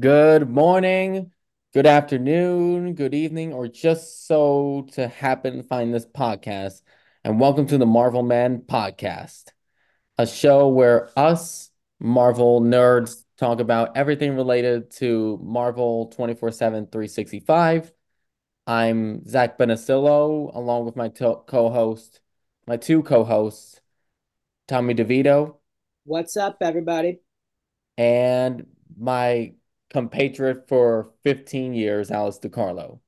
Good morning, good afternoon, good evening, or just so to happen to find this podcast. And welcome to the Marvel Man Podcast, a show where us Marvel nerds talk about everything related to Marvel 24/7, 365. I'm Zach Benicillo, along with my co-host, my two co-hosts, Tommy DeVito. What's up, everybody? And my compatriot for 15 years, Alex DiCarlo.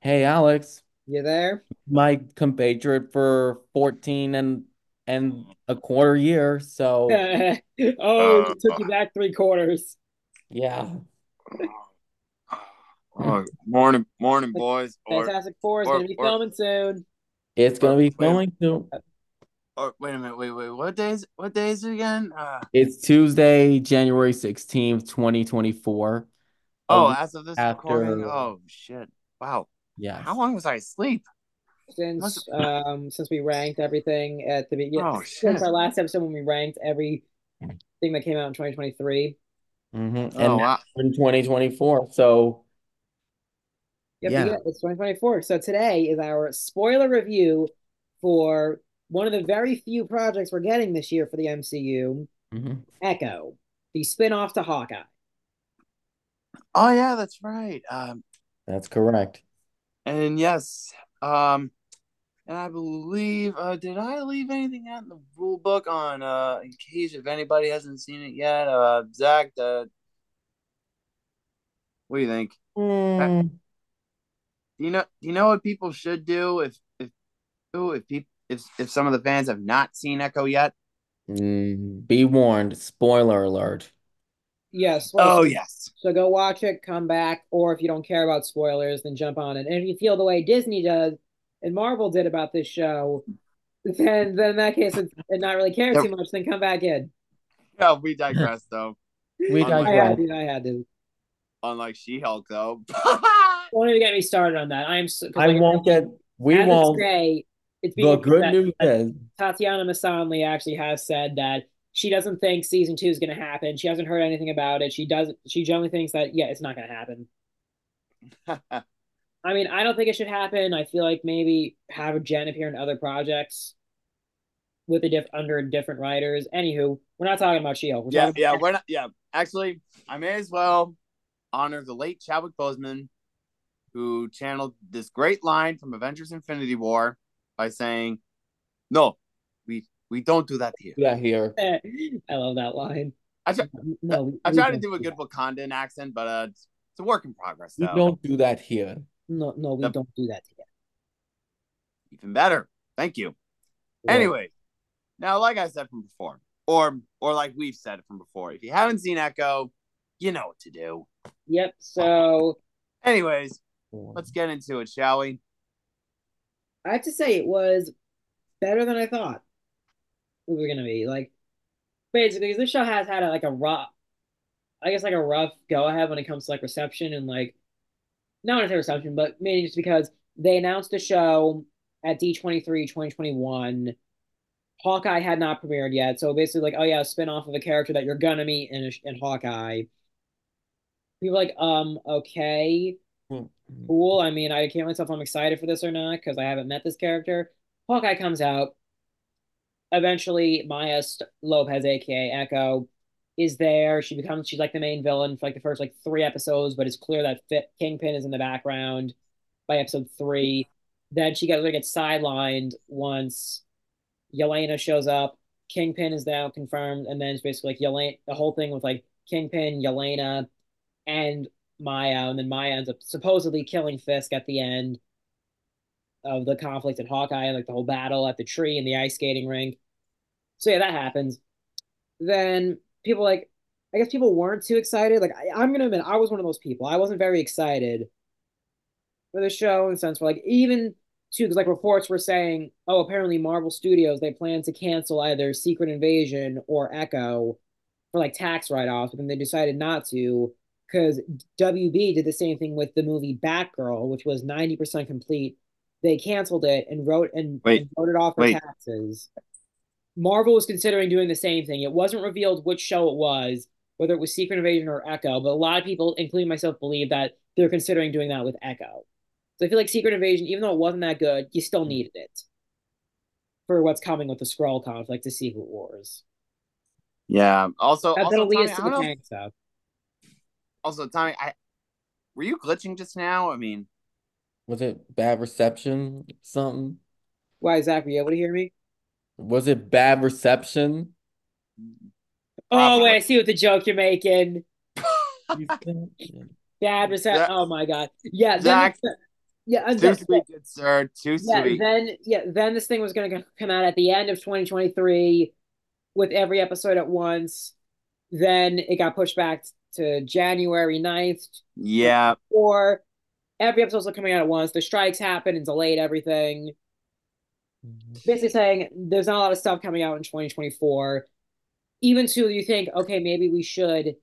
Hey, Alex. You there? My compatriot for 14 and and a quarter year. So oh, uh, took you back three quarters. Yeah. Oh, morning, morning, boys. Fantastic Four is going to be or, filming soon. It's going to be filming soon. Uh, Oh, wait a minute. Wait, wait. What days? What days again? Uh, it's Tuesday, January sixteenth, twenty twenty four. Oh, as of this after... recording. Oh shit! Wow. Yeah. How long was I asleep? Since um since we ranked everything at the beginning. Oh shit! Since our last episode when we ranked every thing that came out in twenty twenty three. Mm-hmm. And oh, wow. in twenty twenty four. So. Yep, yeah, it's 2024. So today is our spoiler review for one of the very few projects we're getting this year for the MCU, mm-hmm. Echo, the spin-off to Hawkeye. Oh yeah, that's right. Um, that's correct. And yes, um, and I believe uh, did I leave anything out in the rule book on uh in case if anybody hasn't seen it yet? Uh, Zach, uh, what do you think? Mm. Do you know? Do you know what people should do if if if people if if some of the fans have not seen Echo yet. Mm, be warned, spoiler alert. Yes. oh yes. So go watch it, come back, or if you don't care about spoilers, then jump on it. And if you feel the way Disney does and Marvel did about this show, then then in that case and not really care too much, then come back in. Yeah, we digress though. we digress. I had to. I had to. Unlike She-Hulk, though. don't even get me started on that. I'm. So, I like, won't get. We won't. Today, it's the good news is Tatiana Maslany actually has said that she doesn't think season two is going to happen. She hasn't heard anything about it. She doesn't. She generally thinks that yeah, it's not going to happen. I mean, I don't think it should happen. I feel like maybe have Jen appear in other projects with a diff under different writers. Anywho, we're not talking about She-Hulk. Yeah, yeah, we're not. Yeah, actually, I may as well honor the late Chadwick Boseman, who channeled this great line from Avengers: Infinity War by saying, "No, we we don't do that here." Yeah, here. I love that line. I try, no, I try to do a good Wakandan accent, but uh, it's, it's a work in progress. Though. We don't do that here. No, no, we the, don't do that here. Even better. Thank you. Yeah. Anyway, now, like I said from before, or or like we've said from before, if you haven't seen Echo, you know what to do. Yep. So, anyways, let's get into it, shall we? I have to say it was better than I thought it was gonna be. Like basically, this show has had a, like a rough, I guess like a rough go ahead when it comes to like reception and like not say reception, but mainly just because they announced the show at D23 2021. Hawkeye had not premiered yet, so basically like, oh yeah, spin off of a character that you're gonna meet in in Hawkeye. People like, um, okay. Hmm cool. I mean, I can't myself I'm excited for this or not because I haven't met this character. Hawkeye comes out. Eventually, Maya St- Lopez, aka Echo, is there. She becomes she's like the main villain for like the first like three episodes, but it's clear that Fit, Kingpin is in the background by episode three. Then she gets gets sidelined once Yelena shows up. Kingpin is now confirmed, and then it's basically like Yelena. The whole thing with like Kingpin, Yelena, and Maya, and then Maya ends up supposedly killing Fisk at the end of the conflict in Hawkeye and like the whole battle at the tree and the ice skating rink. So yeah, that happens. Then people like, I guess people weren't too excited. Like I, am gonna admit, I was one of those people. I wasn't very excited for the show in the sense where like even too because like reports were saying, oh, apparently Marvel Studios they plan to cancel either Secret Invasion or Echo for like tax write offs, but then they decided not to because WB did the same thing with the movie Batgirl, which was 90% complete. They canceled it and wrote and, wait, and wrote it off for wait. taxes. Marvel was considering doing the same thing. It wasn't revealed which show it was, whether it was Secret Invasion or Echo, but a lot of people, including myself, believe that they're considering doing that with Echo. So I feel like Secret Invasion, even though it wasn't that good, you still mm-hmm. needed it for what's coming with the Skrull conflict, the Secret Wars. Yeah. Also, That, also Tommy, I to don't the know- Kang stuff. Also Tommy, I were you glitching just now? I mean, Was it bad reception? Something? Why, Zach, were you able to hear me? Was it bad reception? Oh, wait, I see what the joke you're making. Bad reception. Zach- Oh my god. Yeah. Then Zach, yeah. and too then- sweet, good sir. Too yeah. sweet. Then yeah. Then this thing was gonna come out at the end of 2023 with every episode at once. Then it got pushed back to January 9th. yeah. Or every episode's still coming out at once. The strikes happened and delayed everything. Basically saying there's not a lot of stuff coming out in 2024. Even to you think, okay, maybe we should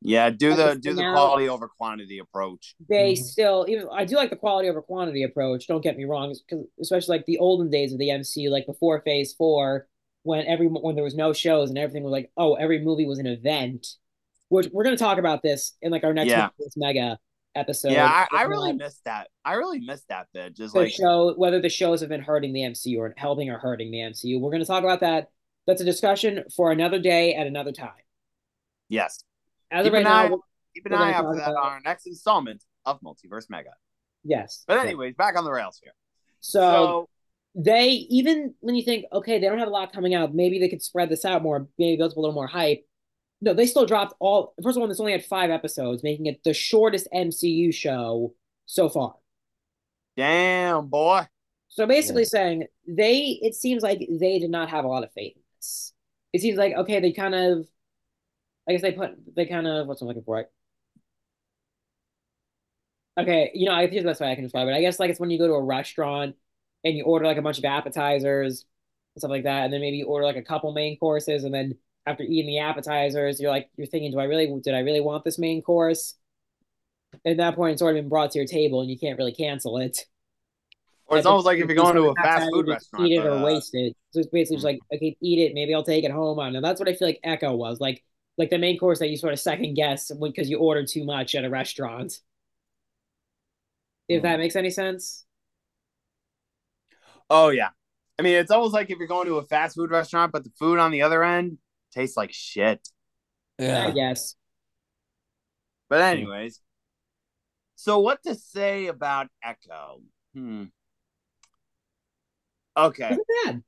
Yeah, do the do thing the out. quality over quantity approach. they Mhm. still even I do like the quality over quantity approach. Don't get me wrong, because especially like the olden days of the MCU, like before Phase Four, when every when there was no shows and everything was like, oh, every movie was an event. Which we're gonna talk about this in like our next Yeah. Mega episode. yeah, I, I really or missed that. I really missed that bit. Just like show whether the shows have been hurting the MCU or helping or hurting the MCU. We're gonna talk about that. That's a discussion for another day at another time. yes. As Keep of right an eye- now, Keep an eye out for that on our next installment of Multiverse Mega. yes. But anyways, back on the rails here. so So they even when you think okay they don't have a lot coming out maybe they could spread this out more maybe build up a little more hype no they still dropped all first of all this only had five episodes making it the shortest mcu show so far damn boy. so basically Yeah. saying they it seems like they did not have a lot of faith in this it seems like okay they kind of i guess they put they kind of what's i'm looking for okay you know i think the best way i can describe it i guess like it's when you go to a restaurant and you order like a bunch of appetizers and stuff like that and then maybe you order like a couple main courses and then after eating the appetizers you're like you're thinking do i really did i really want this main course at that point it's already been brought to your table and you can't really cancel it Or it's almost like if you're going to a fast food restaurant. eat it or uh, waste it. So it's basically just like, okay, eat it. Maybe I'll take it home. And that's what I feel like Echo was like, like the main course that you sort of second guess because you ordered too much at a restaurant. If that makes any sense. Oh yeah. I mean, it's almost like if you're going to a fast food restaurant, but the food on the other end tastes like shit. I Yeah. guess. But anyways, so what to say about Echo? Hmm. Okay, bad.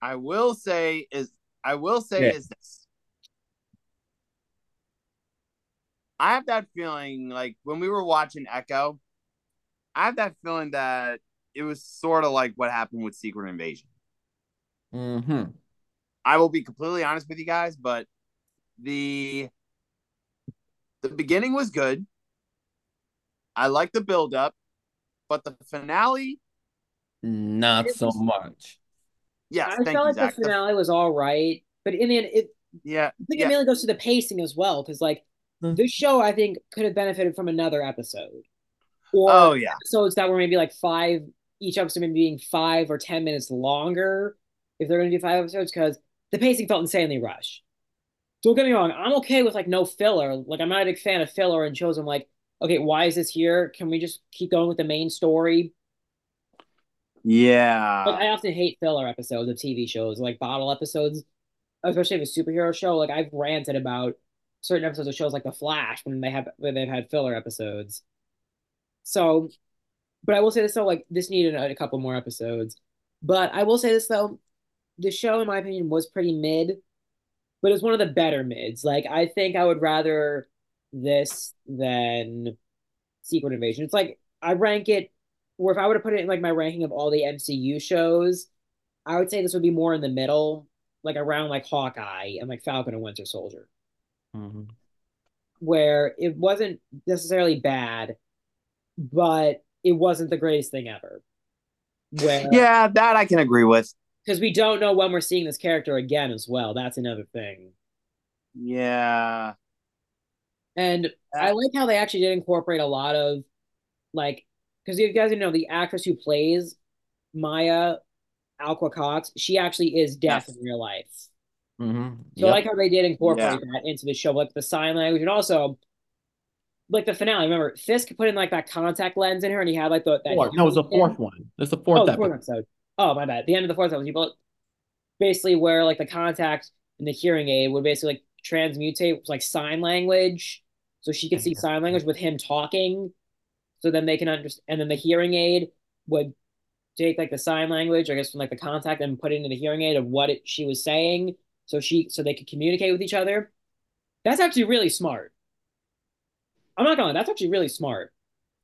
I will say is I will say Yeah. is this. I have that feeling like when we were watching Echo, I have that feeling that it was sort of like what happened with Secret Invasion. Mm-hmm. I will be completely honest with you guys, but the the beginning was good. I like the build up, but the finale, Not so was- much. Yeah, I thank felt you, like Zach. the finale was all right, but in the end, it yeah, I think yeah, it mainly goes to the pacing as well, because like Hmm. this show, I think could have benefited from another episode, or oh yeah, episodes that were maybe like five, each episode maybe being five or ten minutes longer, if they're going to do five episodes, because the pacing felt insanely rushed. Don't get me wrong, I'm okay with like no filler. Like I'm not a big fan of filler and shows. I'm like, okay, why is this here? Can we just keep going with the main story? yeah. Like I often hate filler episodes of TV shows, like bottle episodes, especially if it's a superhero show. Like I've ranted about certain episodes of shows like The Flash when they have when they've had filler episodes. So, but I will say this though, like this needed a, a couple more episodes. But I will say this though, the show in my opinion was pretty mid, but it's one of the better mids. Like I think I would rather this than Secret Invasion. It's like I rank it or if I were to put it in like my ranking of all the MCU shows, I would say this would be more in the middle, like around like Hawkeye and like Falcon and Winter Soldier, Mm-hmm. where it wasn't necessarily bad, but it wasn't the greatest thing ever. Where yeah, that I can agree with. Because we don't know when we're seeing this character again as well. That's another thing. Yeah, And I like how they actually did incorporate a lot of like because you guys know the actress who plays Maya Alaqua Cox, she actually is deaf Yes. in real life. Mm-hmm. So I like how they did incorporate Yeah. that into the show, like the sign language, and also like the finale. Remember, Fisk put in like that contact lens in her, and he had like the that Fourth. No, it was the fourth aid. one. It's the Oh, fourth the episode. fourth episode. Oh, my bad. The end of the fourth people basically where like the contact and the hearing aid would basically like transmutate like sign language, so she could see sign language with him talking. So then they can understand, and then the hearing aid would take like the sign language, I guess, from like the contact and put it into the hearing aid of what it, she was saying, so she so they could communicate with each other. That's actually really smart. I'm not gonna lie, that's actually really smart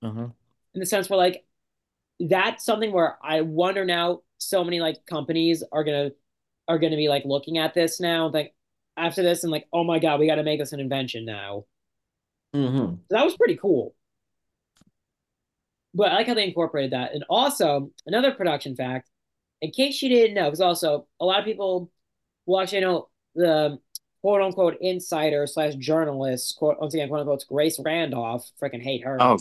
Uh-huh. in the sense where like that's something where I wonder now so many like companies are gonna are gonna be like looking at this now like after this and like oh my god we got to make this an invention now. Mm-hmm. so that was pretty cool. But I like how they incorporated that. And also another production fact in case you didn't know because also a lot of people will actually know the quote unquote insider slash journalist quote once again quote unquote Grace Randolph. Freaking hate her. Oh,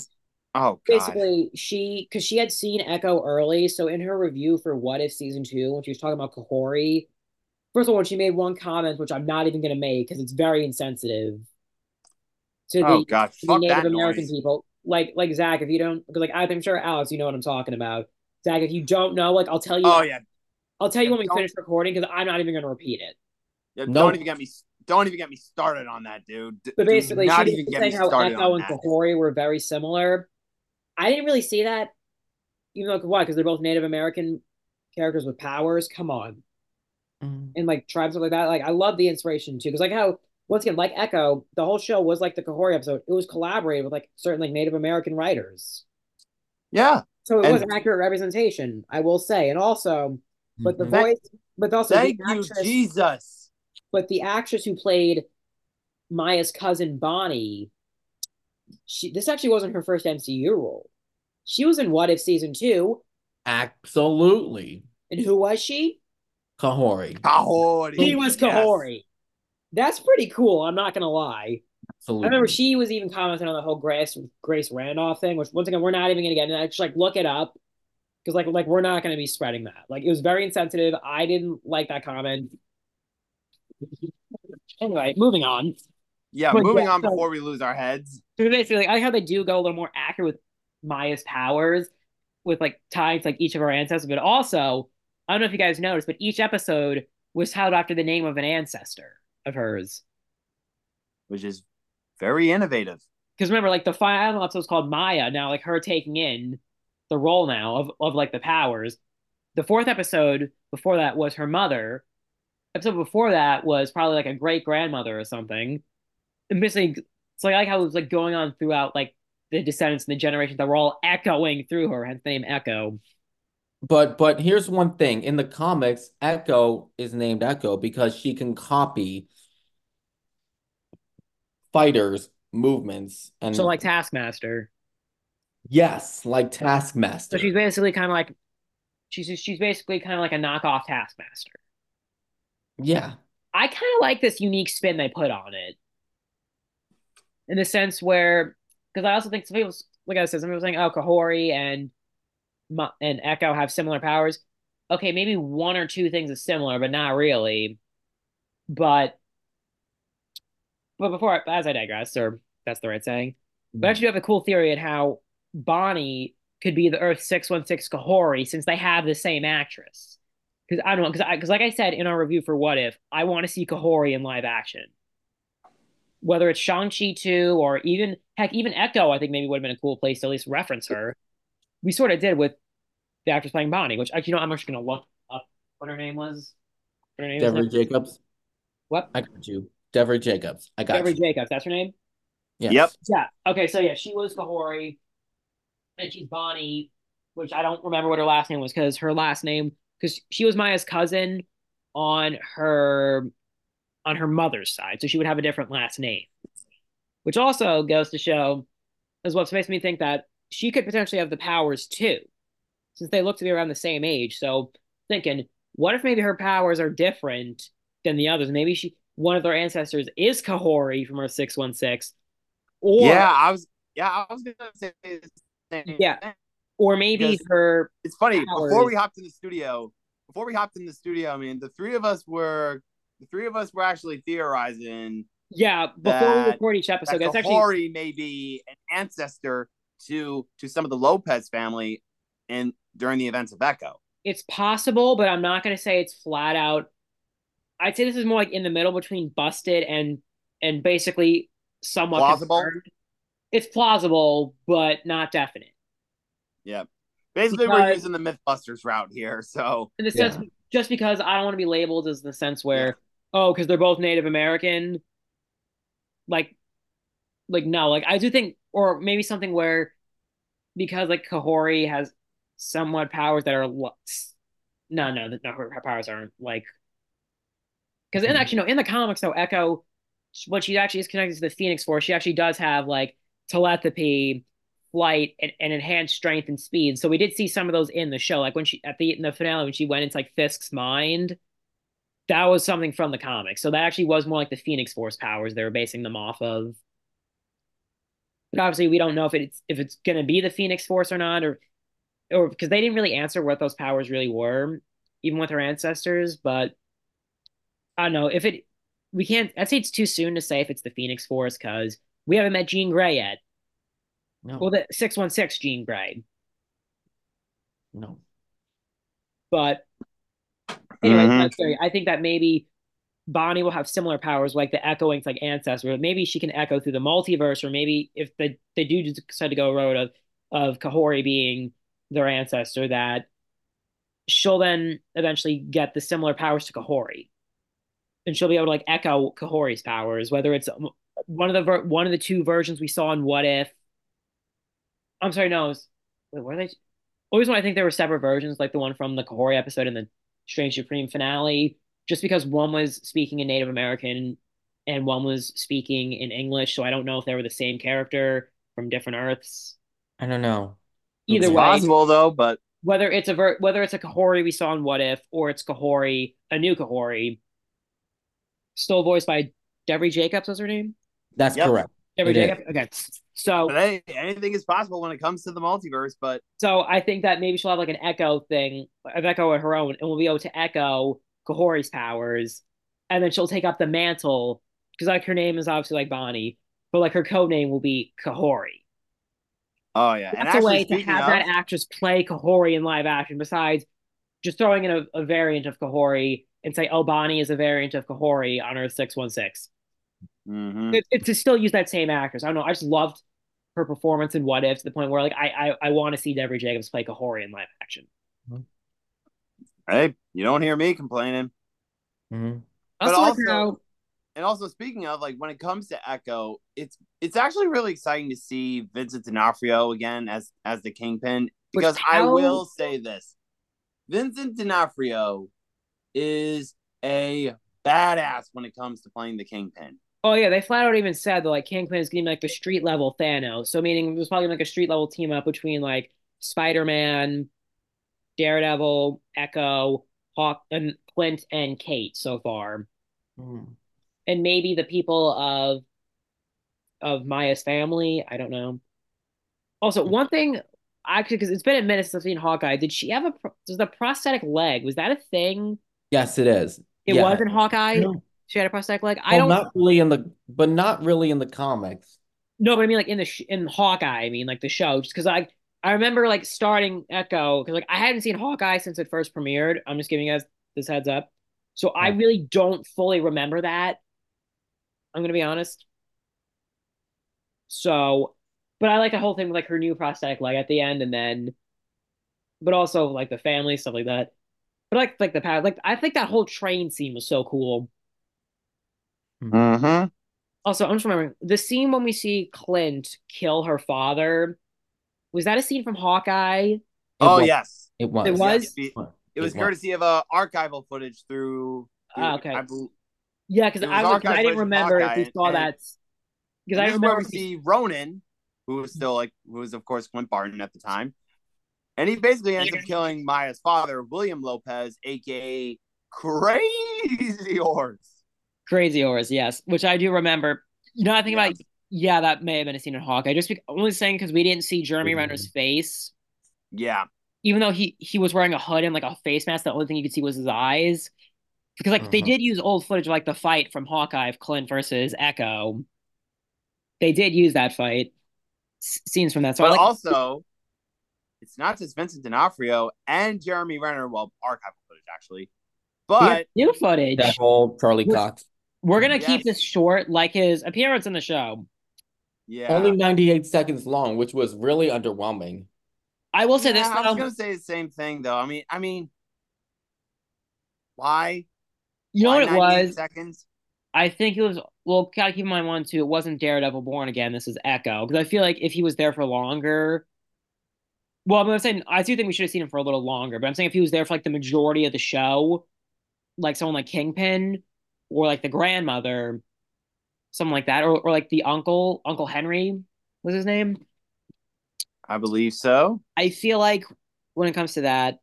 oh God. basically she because she had seen Echo early, so in her review for What If season two, when she was talking about Kahori, first of all, she made one comment which I'm not even gonna make because it's very insensitive to oh, the, Oh God. to the Native that American noise. people. Like like Zach, if you don't because like I'm sure Alex, you know what I'm talking about. Zach, if you don't know, like I'll tell you Oh yeah. I'll tell you when we finish recording because I'm not even gonna repeat it. Yeah, No. Don't even get me. Don't even get me started on that, dude. D- But do basically, not she even was get saying me how started Echo on and. Kahori were very similar. I didn't really see that, even though why? Because they're both Native American characters with powers. Come on, Mm-hmm. and like tribes stuff like that. Like I love the inspiration too, because like how once again, like Echo, the whole show was like the Kahori episode. It was collaborated with like certain like Native American writers, Yeah. so it was an accurate representation, I will say. And also, but the Mhm. Voice, but also Thank the you, Jesus. but the actress who played Maya's cousin Bonnie, she this actually wasn't her first MCU role. She was in What If season two, Absolutely. and who was she? Kahori. Kahori. She was Yes. Kahori. That's pretty cool. I'm not gonna lie. Absolutely. I remember she was even commenting on the whole Grace Grace Randolph thing, which once again we're not even gonna get into that. Just like look it up. Because like like we're not gonna be spreading that. Like it was very insensitive. I didn't like that comment. Anyway, moving on. Yeah. But moving yeah, on so- before we lose our heads. So basically, like, I like how they do go a little more accurate with Maya's powers, with like tying to like each of our ancestors. But also, I don't know if you guys noticed, but each episode was titled after the name of an ancestor of hers. which is very innovative. Because remember, like the final episode was called Maya. Now, like her taking in the role now of of like the powers. The fourth episode before that was her mother. Episode before that was probably like a great grandmother or something. And basically, it's like, I like how it was like going on throughout like the descendants and the generations that were all echoing through her, hence the name Echo. But but here's one thing. In the comics, Echo is named Echo because she can copy fighters' movements and So like Taskmaster. yes, like Taskmaster. So she's basically kind of like she's she's basically kind of like a knockoff Taskmaster. Yeah. I kind of like this unique spin they put on it. In the sense where, because I also think some people, like I said, some people saying, oh, Kahori and and Echo have similar powers. Okay, maybe one or two things is similar, but not really. But, but before, as I digress, or that's the right saying, but I mm-hmm. actually have a cool theory at how Bonnie could be the Earth 616 Kahori since they have the same actress. Because I don't know, because because like I said in our review for What If, I want to see Kahori in live action. Whether it's Shang-Chi 2 or even, heck, even Echo, I think maybe would have been a cool place to at least reference her. We sort of did with the actress playing Bonnie, which actually, you know, I'm just going to look up what her name was. What her name is Devery now. Jacobs. What? I got you. Devery Jacobs. I got Devery you. Jacobs, that's her name? Yes. Yep. Yeah. Okay. So yeah, she was Kahori, and she's Bonnie, which I don't remember what her last name was because her last name because she was Maya's cousin on her on her mother's side, so she would have a different last name, which also goes to show is what makes me think that she could potentially have the powers too, since they look to be around the same age. So thinking, what if maybe her powers are different than the others? Maybe she one of their ancestors is Kahori from her six one six. Or yeah, I was. Yeah, I was gonna say. the same Yeah. thing. or maybe her It's funny. Powers. Before we hopped in the studio, before we hopped in the studio, I mean, the three of us were the three of us were actually theorizing Yeah, before we That- record each episode, that that's actually Kahori may be an ancestor to to some of the Lopez family and during the events of Echo. it's possible, but I'm not gonna say it's flat out. I'd say this is more like in the middle between busted and and basically somewhat Plausible? confirmed. It's plausible, but not definite. Yeah. Basically, we're using the MythBusters route here. So In the Yeah. sense, just because I don't want to be labeled as the sense where, oh, because they're both Native American. Like, like no, like I do think, or maybe something where, because like Kahori has somewhat powers that are, no, no, no, her, powers aren't like, because in Mhm. actually no, in the comics though, Echo, when she actually is connected to the Phoenix Force, she actually does have like telepathy, flight, and, and enhanced strength and speed. So we did see some of those in the show, like when she at the in the finale when she went into like Fisk's mind. That was something from the comics. So that actually was more like the Phoenix Force powers they were basing them off of. But obviously, we don't know if it's if it's gonna be the Phoenix Force or not, or or because they didn't really answer what those powers really were, even with her ancestors. But I don't know if it. We can't. I'd say it's too soon to say if it's the Phoenix Force because we haven't met Jean Grey yet. No, Well, the six one six Jean Grey, no. but anyway, Mhm. that's scary. I think that maybe Bonnie will have similar powers like the echoing like ancestor. Maybe she can echo through the multiverse, or maybe if they they do decide to go a road of of Kahori being their ancestor, that she'll then eventually get the similar powers to Kahori, and she'll be able to like echo Kahori's powers, whether it's one of the ver- one of the two versions we saw in What If. I'm sorry, no. was- Wait, are they? Always when I think there were separate versions, like the one from the Kahori episode and the Strange Supreme finale, just because one was speaking in Native American and one was speaking in English, so I don't know if they were the same character from different Earths. I don't know. Either it's way, possible though, but whether it's a ver- whether it's a Kahori we saw in What If or it's Kahori, a new Kahori, still voiced by Debbie Jacobs was her name. That's Yep. correct. Debbie It is. Jacobs. Okay, so hey, anything is possible when it comes to the multiverse. But So I think that maybe she'll have like an echo thing, an echo of her own, and we'll be able to echo Kahori's powers, and then she'll take up the mantle because like her name is obviously like Bonnie, but like her code name will be Kahori. oh yeah, and That's a way to have of, that actress play Kahori in live action. Besides just throwing in a, a variant of Kahori and say, "Oh, Bonnie is a variant of Kahori on Earth six one six." Mhm. It, it's to still use that same actress. I don't know. I just loved her performance in What If to the point where like I I, I want to see Deborah Jacobs play Kahori in live action. hey, you don't hear me complaining. Mhm. But Also, like also- how And also speaking of like when it comes to Echo, it's it's actually really exciting to see Vincent D'Onofrio again as as the Kingpin because I will say this. Vincent D'Onofrio is a badass when it comes to playing the Kingpin. Oh yeah, they flat out even said that like Kingpin is getting like the street level Thanos. So meaning there's probably like a street level team up between like Spider Man, Daredevil, Echo, Hawk, and Clint and Kate so far, Mhm. and maybe the people of of Maya's family. I don't know. Also, one thing actually, because it's been a minute since I've seen Hawkeye. Did she have a does the prosthetic leg? Was that a thing? Yes, it is. It Yeah. was in Hawkeye. No, She had a prosthetic leg. I well, don't not really in the, but not really in the comics. No, but I mean like in the sh in Hawkeye, I mean like the show, just because I I remember like starting Echo because like I hadn't seen Hawkeye since it first premiered. I'm just giving you guys this heads up, so I really don't fully remember that. I'm gonna be honest. So, but I like the whole thing with like her new prosthetic leg at the end, and then, but also like the family stuff like that. But like like the power, like I think that whole train scene was so cool. Mm-hmm. Also, I'm just remembering the scene when we see Clint kill her father. Was that a scene from Hawkeye? It Oh was. yes, It was. It was? Yes, it, It it was was. courtesy of uh, archival footage through. through Ah, okay. I bel- Yeah, because It was I was, 'cause Hawkeye's I didn't version of remember if we saw and- that. Because I this is where remember we if we- see Ronan, who was still like, who was of course Clint Barton at the time, and he basically ends up killing Maya's father, William Lopez, aka Crazy Horse. Crazy Horse, yes, which I do remember. You know, I think Yeah. about yeah, that may have been a scene in Hawkeye. Just be, only saying because we didn't see Jeremy Mhm. Renner's face, Yeah, even though he he was wearing a hood and like a face mask, the only thing you could see was his eyes. Because like they Mhm. did use old footage of like the fight from Hawkeye of Clint versus Echo. They did use that fight s- scenes from that. So I but like also, it's not just Vincent D'Onofrio and Jeremy Renner. Well, archival footage actually, but new footage. That whole Charlie Cox. We're gonna keep this short, like his appearance in the show. yeah, Only 98 seconds long, which was really underwhelming. I will say Yeah, this I was gonna say the same thing though. I mean, I mean, why? You know Why what it was? Seconds. I think it was. Well, gotta keep in mind one too. It wasn't Daredevil Born Again. This is Echo because I feel like if he was there for longer. Well, I'm saying I do think we should have seen him for a little longer, but I'm saying if he was there for like the majority of the show, like someone like Kingpin or like the grandmother, something like that, or or like the uncle, Uncle Henry was his name. I believe so. I feel like when it comes to that,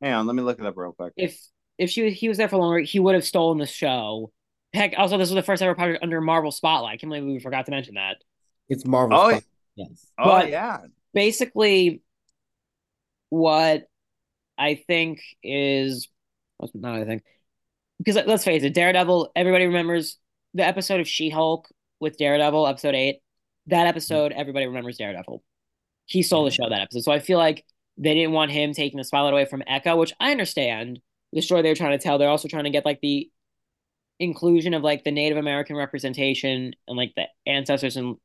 Hang on, let me look it up real quick. if if she he was there for longer, he would have stolen the show. Heck, also this was the first ever project under Marvel Spotlight. I can't believe we forgot to mention that. It's Marvel. Oh, stuff. Yes. Oh but- yeah, Basically, what I think is what's not I think because let- let's face it, Daredevil. Everybody remembers the episode of She-Hulk with Daredevil, episode eight. That episode, mm-hmm. everybody remembers Daredevil. He stole the mm-hmm. show that episode, so I feel like they didn't want him taking the spotlight away from Echo, which I understand. The story they're trying to tell, they're also trying to get like the inclusion of like the Native American representation and like the ancestors and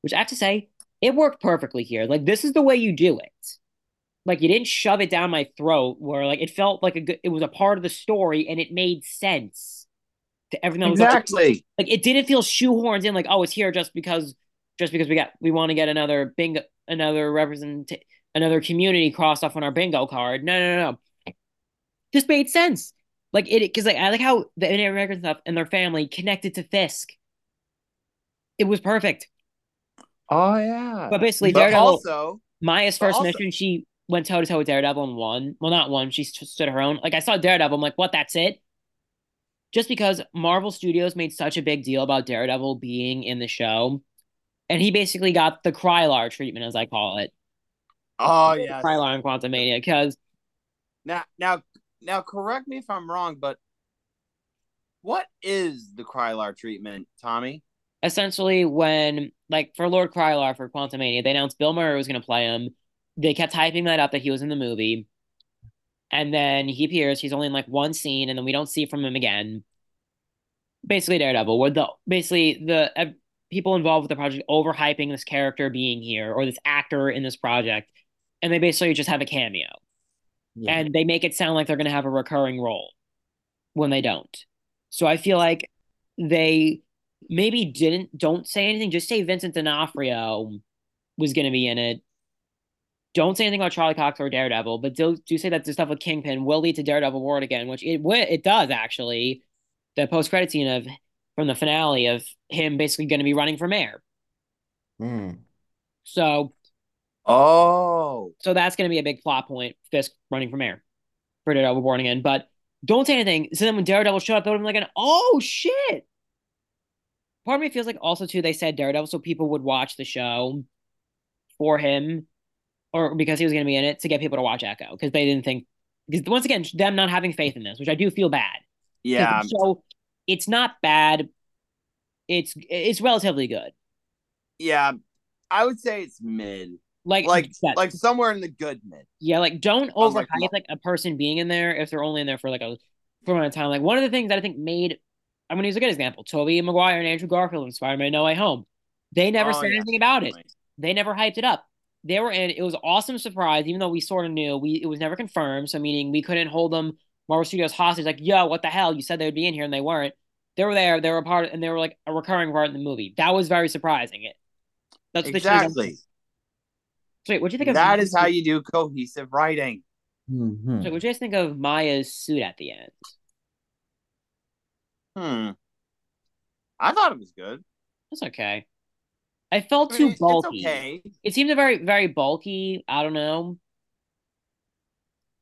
which I have to say, it worked perfectly here. Like this is the way you do it. Like you didn't shove it down my throat where like it felt like a good it was a part of the story and it made sense to everything that was exactly. like it didn't feel shoehorned in like oh it's here just because just because we got we want to get another bingo another represent another community crossed off on our bingo card. No no no no. Just made sense. Like it because like I like how the Native American stuff and their family connected to Fisk. It was perfect. Oh yeah. but basically But Daredevil also, Maya's first also- mission she went toe to toe with Daredevil and won well not won she st- stood her own like I saw Daredevil I'm like what that's it just because Marvel Studios made such a big deal about Daredevil being in the show, and he basically got the Krylar treatment, as I call it, oh yeah, Krylar in Quantumania, because Now, now, now, correct me if I'm wrong, but what is the Krylar treatment, Tommy? essentially when like for Lord Krylar for Quantumania, they announced Bill Murray was going to play him. They kept hyping that up that he was in the movie, and then he appears. He's only in like one scene, and then we don't see from him again. Basically, Daredevil. Where the basically the uh, people involved with the project overhyping this character being here or this actor in this project, and they basically just have a cameo. Yeah. and they make it sound like they're going to have a recurring role when they don't. So I feel like they maybe didn't don't say anything. Just say Vincent D'Onofrio was going to be in it. Don't say anything about Charlie Cox or Daredevil, but do, do say that the stuff with Kingpin will lead to Daredevil Born again, which it it does actually. The post credit scene of from the finale of him basically going to be running for mayor. Mm. So Oh, So that's going to be a big plot point. Fisk running for mayor for Daredevil Born Again. But don't say anything. So then when Daredevil showed up, it would have been like an oh shit. Part of me feels like also too they said Daredevil so people would watch the show for him, or because he was going to be in it to get people to watch Echo because they didn't think because once again them not having faith in this, which I do feel bad. yeah. So it's not bad. It's it's relatively good. Yeah. I would say it's mid. Like Like, like somewhere in the good mid. Yeah, like don't overhype Mar- like a person being in there if they're only in there for like a for amount of time. Like one of the things that I think made I'm gonna use a good example. Tobey Maguire and Andrew Garfield in Spider-Man No Way Home. They never Oh, said yeah. anything about it. They never hyped it up. They were in it was an awesome surprise, even though we sort of knew we it was never confirmed. So meaning we couldn't hold them Marvel Studios hostage, like, yo, what the hell? You said they would be in here and they weren't. They were there, they were a part and they were like a recurring part in the movie. That was very surprising. It that's what they. Exactly. So wait, what do you think of That is how you do cohesive writing. Mhm. So what do you guys think of Maya's suit at the end? Hmm. I thought it was good. That's okay. I felt too mean, it's bulky. okay. It seemed very, very bulky. I don't know.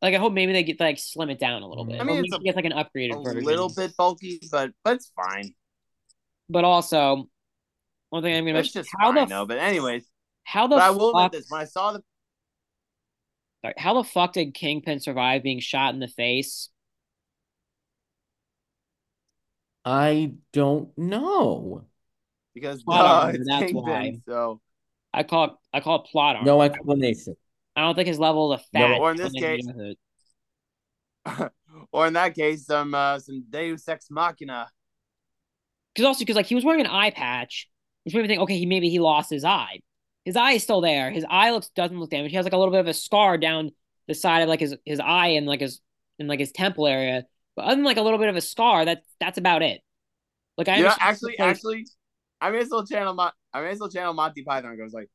Like I hope maybe they get like slim it down a little bit. Mm. I mean, or it's a- get like an upgraded A version. little bit bulky, but but it's fine. But also, one thing I'm gonna It's mention: just how fine, the though. But anyways, how the but I will fuck, this: when I saw the Like, how the fuck did Kingpin survive being shot in the face? I don't know. Because Plot duh, armor, it's that's Kingpin. why. So I call it I call it plot armor. No explanation. I don't think his level of No, fat. or in this case- do with it. or in that case, some uh, some Deus Ex Machina. Because also because like he was wearing an eye patch, which made me think, okay, he maybe he lost his eye. His eye is still there. His eye looks doesn't look damaged. He has like a little bit of a scar down the side of like his his eye and like his in like his temple area. But other than like a little bit of a scar, that that's about it. Like I Yeah, actually, actually, I may as well channel Mon- I may as well channel Monty Python. Goes like,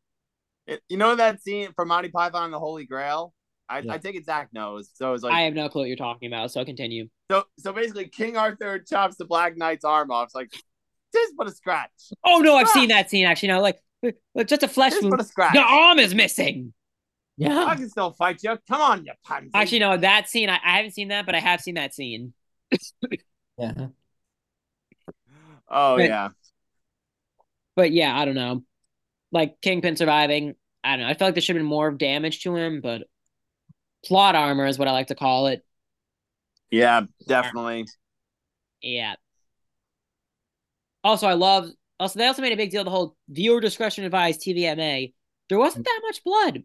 it, you know that scene from Monty Python and the Holy Grail. I, Yeah. I take it Zach knows. So it's like I have no clue what you're talking about. So I continue. so so basically, King Arthur chops the Black Knight's arm off. It's like just but a scratch, Oh no, I've Ah! seen that scene actually. Now like, like just a flesh just wound. but a scratch. The arm is missing. Yeah, I can still fight you. Come on, you pansy. Actually, no, that scene I, I haven't seen that, but I have seen that scene. Yeah. oh But- yeah, But yeah, I don't know. Like Kingpin surviving, I don't know. I feel like there should have been more damage to him, but plot armor is what I like to call it. yeah, definitely. Yeah. Also, I love. Also, they also made a big deal of the whole viewer discretion advised TVMA. There wasn't that much blood.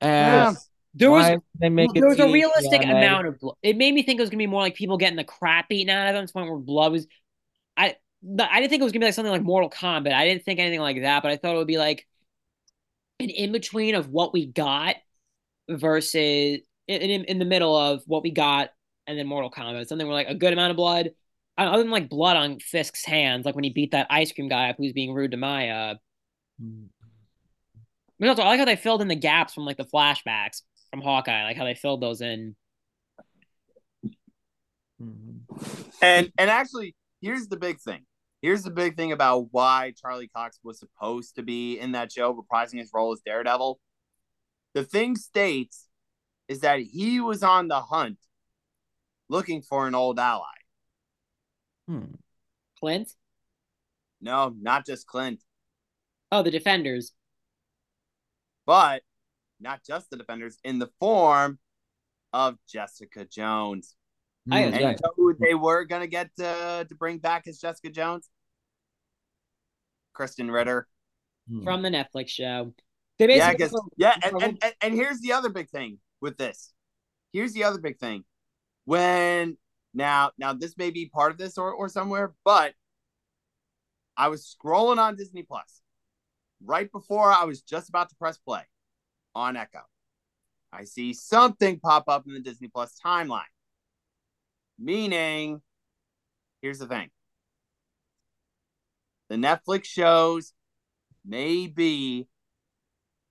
And There was they make there was a realistic amount of blood. It made me think it was gonna be more like people getting the crap eaten out of them to the point where blood was. I I didn't think it was gonna be like something like Mortal Kombat. I didn't think anything like that, but I thought it would be like an in between of what we got versus in, in in the middle of what we got and then Mortal Kombat. Something where like a good amount of blood, uh, other than like blood on Fisk's hands, like when he beat that ice cream guy up who's being rude to Maya. But also, I like how they filled in the gaps from like the flashbacks from Hawkeye, like how they filled those in. Mhm. And and actually, here's the big thing. Here's the big thing about why Charlie Cox was supposed to be in that show, reprising his role as Daredevil. The thing states is that he was on the hunt looking for an old ally. Hmm. Clint? No, not just Clint, Oh, the Defenders. but not just the defenders in the form of Jessica Jones. I- And Hmm, yeah. you know who they were gonna get to, to bring back as Jessica Jones? Krysten Ritter. Hmm. from the Netflix show. They Yeah, basically because yeah, and, and, and and here's the other big thing with this. Here's the other big thing. When now now this may be part of this or, or somewhere, but I was scrolling on Disney Plus right before I was just about to press play on Echo. I see something pop up in the Disney Plus timeline. Meaning, here's the thing. The Netflix shows may be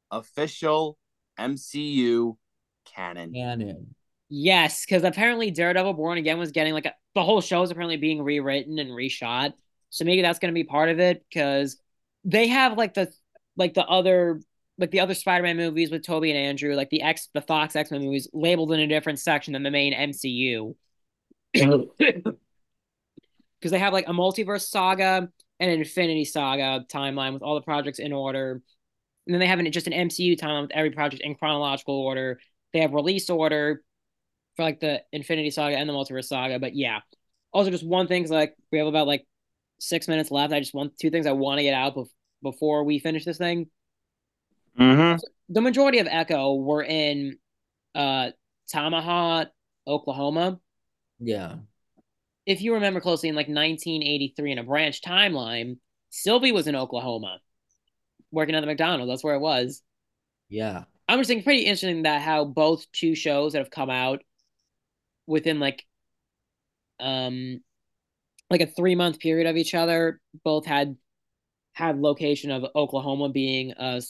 official MCU canon. Canon. yes, because apparently Daredevil Born Again was getting like a, the whole show is apparently being rewritten and reshot. So maybe that's going to be part of it because they have like the like the other like the other Spider-Man movies with Tobey and Andrew, like the X the Fox X-Men movies labeled in a different section than the main MCU. Because they have like a multiverse saga and an infinity saga timeline with all the projects in order. And then they have an, just an mcu timeline with every project in chronological order. They have release order for like the infinity saga and the multiverse saga. But yeah. Also just one thing 'cause, like we have about like six minutes left. I just want two things i want to get out bef- before we finish this thing. Mm-hmm. the majority of echo were in uh Tamaha, oklahoma Yeah. if you remember closely in like 1983 in a branch timeline, Sylvie was in Oklahoma working at the McDonald's. That's where it was. Yeah. I'm just thinking pretty interesting that how both two shows that have come out within like um like a three month period of each other both had had location of Oklahoma being a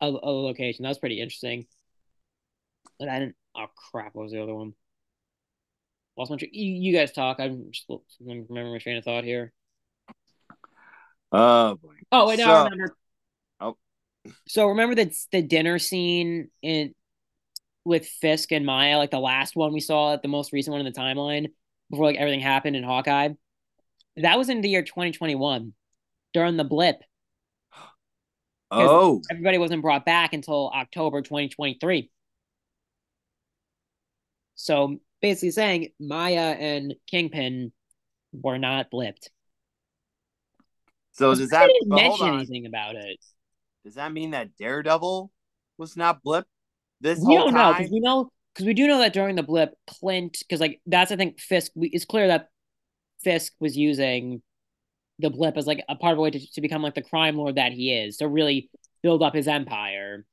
a, a location. That was pretty interesting. And I didn't oh crap, what was the other one? Lost my tra- you, you guys talk. I'm just remember my train of thought here. Oh boy. Oh wait, no, So- I remember. Oh. So remember that the dinner scene in with Fisk and Maya, like the last one we saw, the most recent one in the timeline before like everything happened in Hawkeye. That was in the year 2021 during the blip. Oh, everybody wasn't brought back until October 2023. So basically saying Maya and Kingpin were not blipped. so does that didn't mention anything about it. Does that mean that Daredevil was not blipped? this We whole don't know time? because we know because we do know that during the blip, Clint because like that's I think Fisk. We, it's clear that Fisk was using the blip as like a part of a way to, to become like the crime lord that he is to really build up his empire.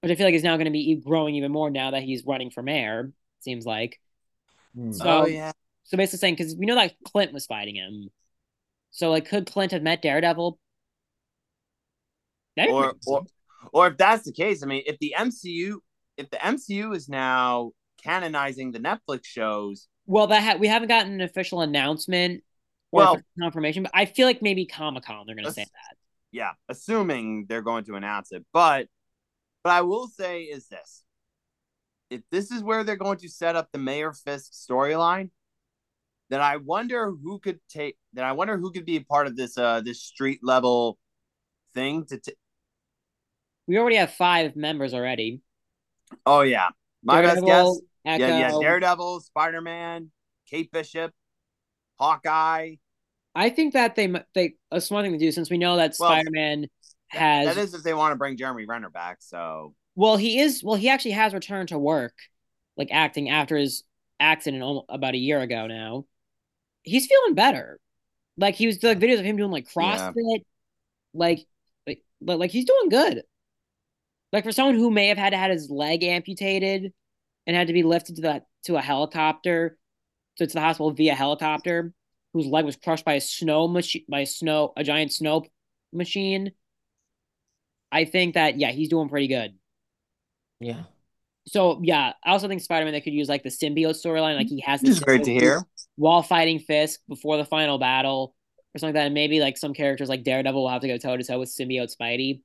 Which I feel like is now going to be growing even more now that he's running for mayor. Seems like Hmm. so. oh yeah. So basically saying because we know that Clint was fighting him. So like, could Clint have met Daredevil? Or or or if that's the case, I mean, if the MCU if the MCU is now canonizing the Netflix shows, well, that ha- we haven't gotten an official announcement or Well- confirmation, but I feel like maybe Comic Con they're going to say that. yeah, assuming they're going to announce it. But but I will say is this. If this is where they're going to set up the Mayor Fisk storyline, then I wonder who could take then I wonder who could be a part of this uh this street level thing to t- We already have five members already. Oh yeah. My best guess. Daredevil, Echo. Yeah, yeah, Daredevil, Spider-Man, Kate Bishop, Hawkeye. I think that they they a smart thing to do since we know that Well, Spider Man has That is if they want to bring Jeremy Renner back, so well he is well he actually has returned to work like acting after his accident almo- about a year ago now. He's feeling better. Like he was doing videos of him doing like Yeah. CrossFit, like like like he's doing good. Like for someone who may have had to had his leg amputated and had to be lifted to the to a helicopter, so to the hospital via helicopter, whose leg was crushed by a snow machine by a snow a giant snow machine. I think that yeah, he's doing pretty good. Yeah. So yeah, I also think Spider Man they could use like the symbiote storyline, like he has this. is great to hear. while fighting Fisk before the final battle or something like that. And maybe like some characters like Daredevil will have to go toe to toe with symbiote Spidey.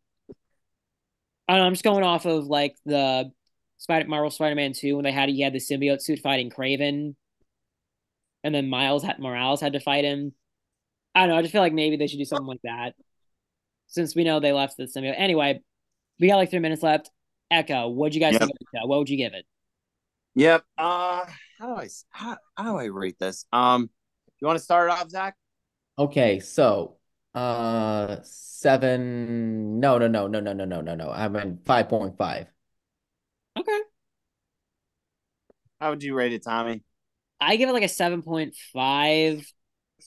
I don't know, I'm just going off of like the Spider Marvel Spider Man two when they had he had the symbiote suit fighting Kraven, and then Miles had Morales had to fight him. I don't know. I just feel like maybe they should do something like that since we know they left the symbiote. Anyway, we got like three minutes left. Echo, what'd you guys Yep. think of the show? What would you give it? Yep. Uh how do I how, how do I rate this? Um you want to start it off, Zach? Okay, so uh seven no no no no no no no no no. I mean five point five. Okay. How would you rate it, Tommy? I give it like a 7.5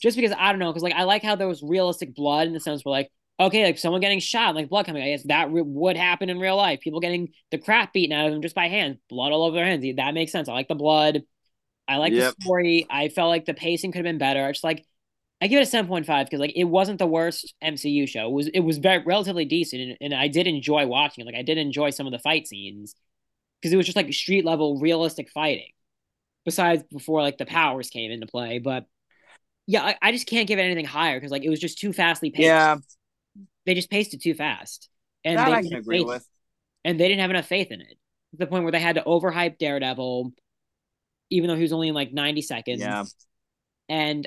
just because I don't know because like I like how there was realistic blood in the sense where like okay like someone getting shot like blood coming I guess that re- would happen in real life. People getting the crap beaten out of them just by hand blood all over their hands. That makes sense. I like the blood. I like Yep. the story. I felt like the pacing could have been better. I just like I give it a 7.5 because like it wasn't the worst MCU show. It was it was very relatively decent and, and I did enjoy watching it. Like I did enjoy some of the fight scenes because it was just like street level realistic fighting besides before like the powers came into play. But yeah, I, I just can't give it anything higher because like it was just too fastly paced. Yeah, They just paced it too fast. And that they I didn't can have agree faith- with. And they didn't have enough faith in it. To the point where they had to overhype Daredevil, even though he was only in like 90 seconds. Yeah. And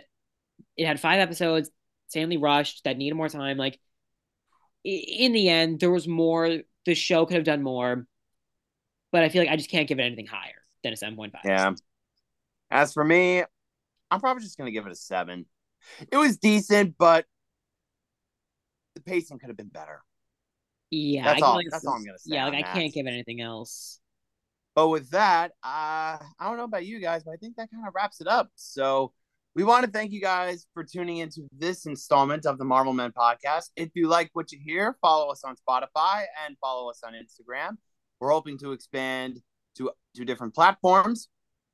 it had five episodes, insanely rushed, that needed more time. Like in the end, there was more the show could have done more. But I feel like I just can't give it anything higher than a 7.5. Yeah. As for me, I'm probably just gonna give it a seven. It was decent, but pacing could have been better. Yeah, That's I all- like that's all I'm gonna say Yeah, like I that. can't give anything else. But with that, uh, I don't know about you guys, but I think that kind of wraps it up. So we want to thank you guys for tuning into this installment of the Marvel Men podcast. If you like what you hear, follow us on Spotify and follow us on Instagram. We're hoping to expand to to different platforms,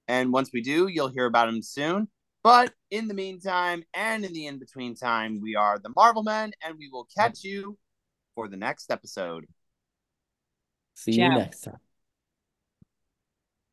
and once we do, you'll hear about them soon. But in the meantime, and in the in between time, we are the Marvel Men, and we will catch you for the next episode. See you next time.